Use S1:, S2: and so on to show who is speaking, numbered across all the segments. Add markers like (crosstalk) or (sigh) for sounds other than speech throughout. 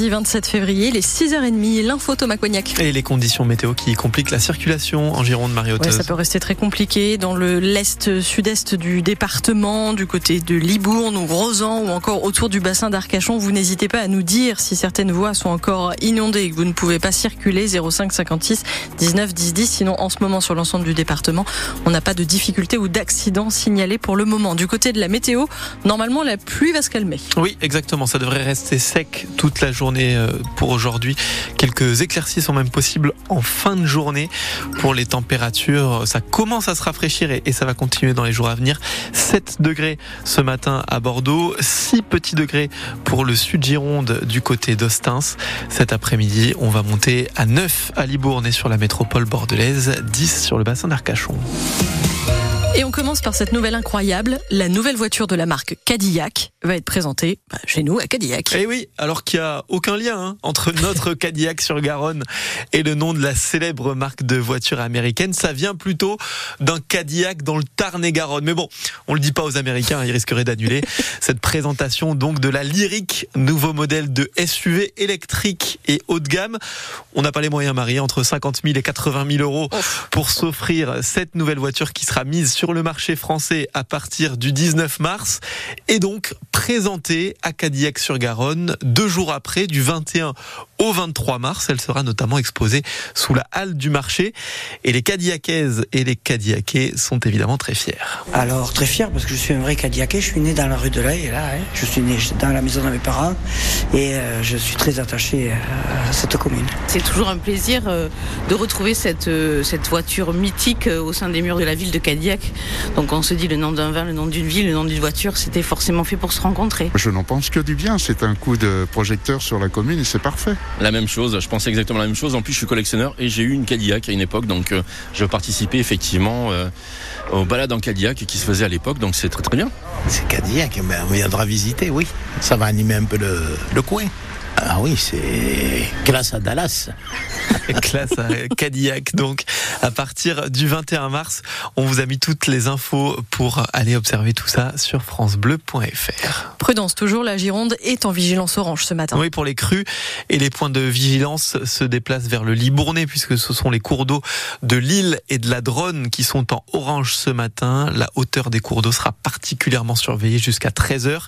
S1: mardi 27 février, les 6h30, l'info Thomas Cognac.
S2: Et les conditions météo qui compliquent la circulation en Gironde, marie
S1: ouais, Ça peut rester très compliqué dans le l'est sud-est du département, du côté de Libourne ou Rosan ou encore autour du bassin d'Arcachon. Vous n'hésitez pas à nous dire si certaines voies sont encore inondées et que vous ne pouvez pas circuler 05 56 19 10 10. Sinon, en ce moment, sur l'ensemble du département, on n'a pas de difficultés ou d'accidents signalés pour le moment. Du côté de la météo, normalement, la pluie va se calmer.
S2: Oui, exactement. Ça devrait rester sec toute la journée euh, pour aujourd'hui. Quelques éclaircies sont même possibles en fin de journée. Pour les températures, ça commence à se rafraîchir et ça va continuer dans les jours à venir. 7 degrés ce matin à Bordeaux, 6 petits degrés pour le sud Gironde du côté d'Ostens. Cet après-midi, on va monter à 9 à Libourne et sur la métropole bordelaise, 10 sur le bassin d'Arcachon.
S1: On commence par cette nouvelle incroyable. La nouvelle voiture de la marque Cadillac va être présentée bah, chez nous à Cadillac.
S2: Eh oui, alors qu'il n'y a aucun lien hein, entre (laughs) notre Cadillac sur Garonne et le nom de la célèbre marque de voiture américaine. Ça vient plutôt d'un Cadillac dans le Tarn-et-Garonne. Mais bon, on le dit pas aux Américains, ils risqueraient d'annuler (laughs) cette présentation donc de la Lyrique, nouveau modèle de SUV électrique et haut de gamme. On n'a pas les moyens, Marie, entre 50 000 et 80 000 euros pour s'offrir cette nouvelle voiture qui sera mise sur le marché français à partir du 19 mars et donc présentée à Cadillac-sur-Garonne deux jours après, du 21 au 23 mars. Elle sera notamment exposée sous la halle du marché et les Cadillaquaises et les Cadillaquais sont évidemment très fiers.
S3: Alors très fier parce que je suis un vrai Cadillaquais, je suis né dans la rue de l'œil là, hein. je suis né dans la maison de mes parents et euh, je suis très attaché à cette commune.
S4: C'est toujours un plaisir euh, de retrouver cette, euh, cette voiture mythique au sein des murs de la ville de Cadillac. Donc on se dit le nom d'un vin, le nom d'une ville, le nom d'une voiture, c'était forcément fait pour se rencontrer.
S5: Je n'en pense que du bien, c'est un coup de projecteur sur la commune et c'est parfait.
S6: La même chose, je pensais exactement la même chose. En plus, je suis collectionneur et j'ai eu une Cadillac à une époque, donc euh, je participais effectivement euh, aux balades en Cadillac qui se faisaient à l'époque, donc c'est très très bien.
S7: C'est Cadillac, on viendra visiter, oui. Ça va animer un peu le, le coin. Ah oui, c'est classe à Dallas. (laughs)
S2: classe à Cadillac. Donc, à partir du 21 mars, on vous a mis toutes les infos pour aller observer tout ça sur francebleu.fr.
S1: Prudence, toujours, la Gironde est en vigilance orange ce matin.
S2: Oui, pour les crues et les points de vigilance se déplacent vers le Libournais puisque ce sont les cours d'eau de l'île et de la Dronne qui sont en orange ce matin. La hauteur des cours d'eau sera particulièrement surveillée jusqu'à 13h.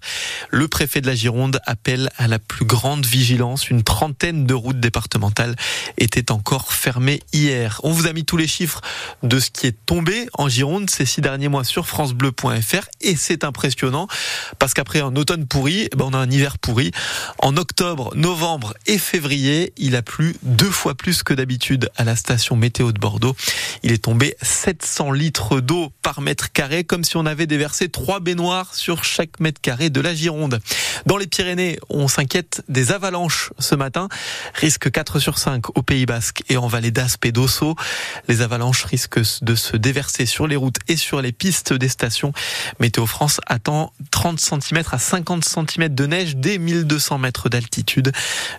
S2: Le préfet de la Gironde appelle à la plus grande vigilance. Une trentaine de routes départementales étaient encore fermées hier. On vous a mis tous les chiffres de ce qui est tombé en Gironde ces six derniers mois sur francebleu.fr et c'est impressionnant parce qu'après un automne pourri, eh ben on a un hiver pourri. En octobre, novembre et février, il a plu deux fois plus que d'habitude à la station météo de Bordeaux. Il est tombé 700 litres d'eau par mètre carré, comme si on avait déversé trois baignoires sur chaque mètre carré de la Gironde. Dans les Pyrénées, on s'inquiète des avalanches avalanches ce matin. Risque 4 sur 5 au Pays Basque et en vallée d'Aspe et d'Osso. Les avalanches risquent de se déverser sur les routes et sur les pistes des stations. Météo France attend 30 cm à 50 cm de neige dès 1200 mètres d'altitude.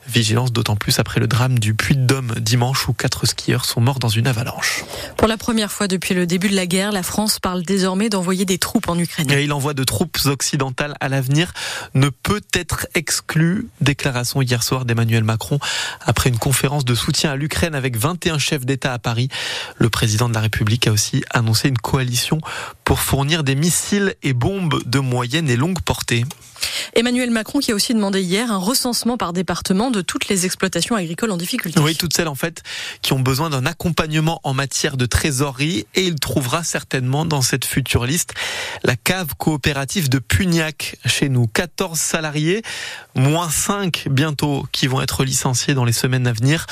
S2: Vigilance d'autant plus après le drame du Puy de Dôme dimanche où quatre skieurs sont morts dans une avalanche.
S1: Pour la première fois depuis le début de la guerre, la France parle désormais d'envoyer des troupes en Ukraine.
S2: Et l'envoi de troupes occidentales à l'avenir ne peut être exclu. Déclaration hier soir d'Emmanuel Macron après une conférence de soutien à l'Ukraine avec 21 chefs d'État à Paris. Le président de la République a aussi annoncé une coalition pour fournir des missiles et bombes de moyenne et longue portée.
S1: Emmanuel Macron qui a aussi demandé hier un recensement par département de toutes les exploitations agricoles en difficulté.
S2: Oui, toutes celles en fait qui ont besoin d'un accompagnement en matière de trésorerie et il trouvera certainement dans cette future liste la cave coopérative de Pugnac chez nous. 14 salariés, moins 5 bientôt qui vont être licenciés dans les semaines à venir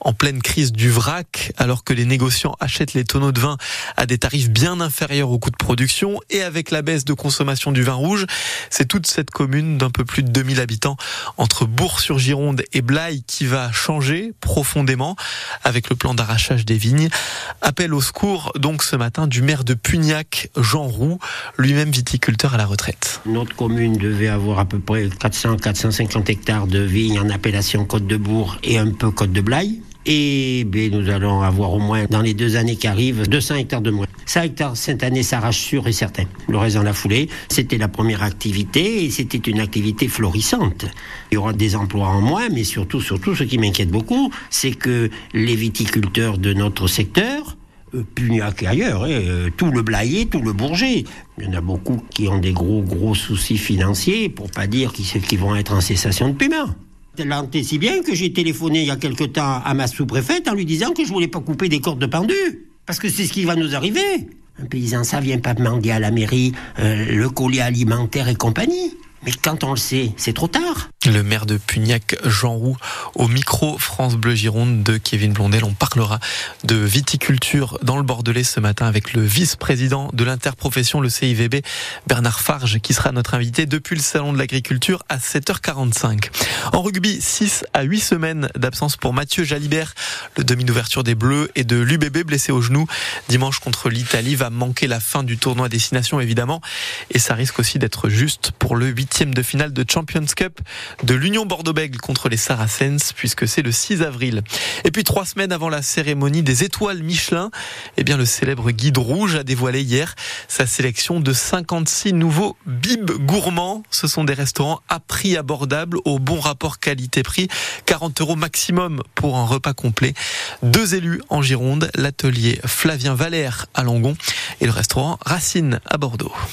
S2: en pleine crise du vrac alors que les négociants achètent les tonneaux de vin à des tarifs bien inférieurs au coût de production et avec la baisse de consommation du vin rouge. C'est toute cette commune d'un peu plus de 2000 habitants entre Bourg-sur-Gironde et Blaye qui va changer profondément avec le plan d'arrachage des vignes. Appel au secours donc ce matin du maire de Pugnac, Jean Roux, lui-même viticulteur à la retraite.
S8: Notre commune devait avoir à peu près 400-450 hectares de vignes en appellation Côte de Bourg et un peu Côte de Blaye. Et ben, nous allons avoir au moins, dans les deux années qui arrivent, 200 hectares de moins. 100 hectares cette année s'arrache sûr et certain. Le reste dans la foulée, c'était la première activité et c'était une activité florissante. Il y aura des emplois en moins, mais surtout, surtout, ce qui m'inquiète beaucoup, c'est que les viticulteurs de notre secteur, euh, Pugnac ailleurs, hein, euh, tout le Blayet, tout le Bourget. Il y en a beaucoup qui ont des gros, gros soucis financiers, pour pas dire qu'ils vont être en cessation de paiement. Tant si bien que j'ai téléphoné il y a quelque temps à ma sous-préfète en lui disant que je voulais pas couper des cordes de pendu. Parce que c'est ce qui va nous arriver. Un paysan, ça vient pas demander à la mairie euh, le collier alimentaire et compagnie. Mais quand on le sait, c'est trop tard.
S2: Le maire de Pugnac, Jean Roux, au micro France Bleu Gironde de Kevin Blondel. On parlera de viticulture dans le Bordelais ce matin avec le vice-président de l'interprofession, le CIVB, Bernard Farge, qui sera notre invité depuis le Salon de l'Agriculture à 7h45. En rugby, 6 à 8 semaines d'absence pour Mathieu Jalibert, le demi d'ouverture des Bleus et de l'UBB blessé au genou. Dimanche contre l'Italie va manquer la fin du tournoi destination évidemment. Et ça risque aussi d'être juste pour le 8 de finale de Champions Cup de l'Union Bordeaux-Bègles contre les Saracens, puisque c'est le 6 avril. Et puis trois semaines avant la cérémonie des étoiles Michelin, eh bien le célèbre guide rouge a dévoilé hier sa sélection de 56 nouveaux bibs gourmands. Ce sont des restaurants à prix abordable, au bon rapport qualité-prix, 40 euros maximum pour un repas complet. Deux élus en Gironde, l'atelier Flavien Valère à Langon et le restaurant Racine à Bordeaux.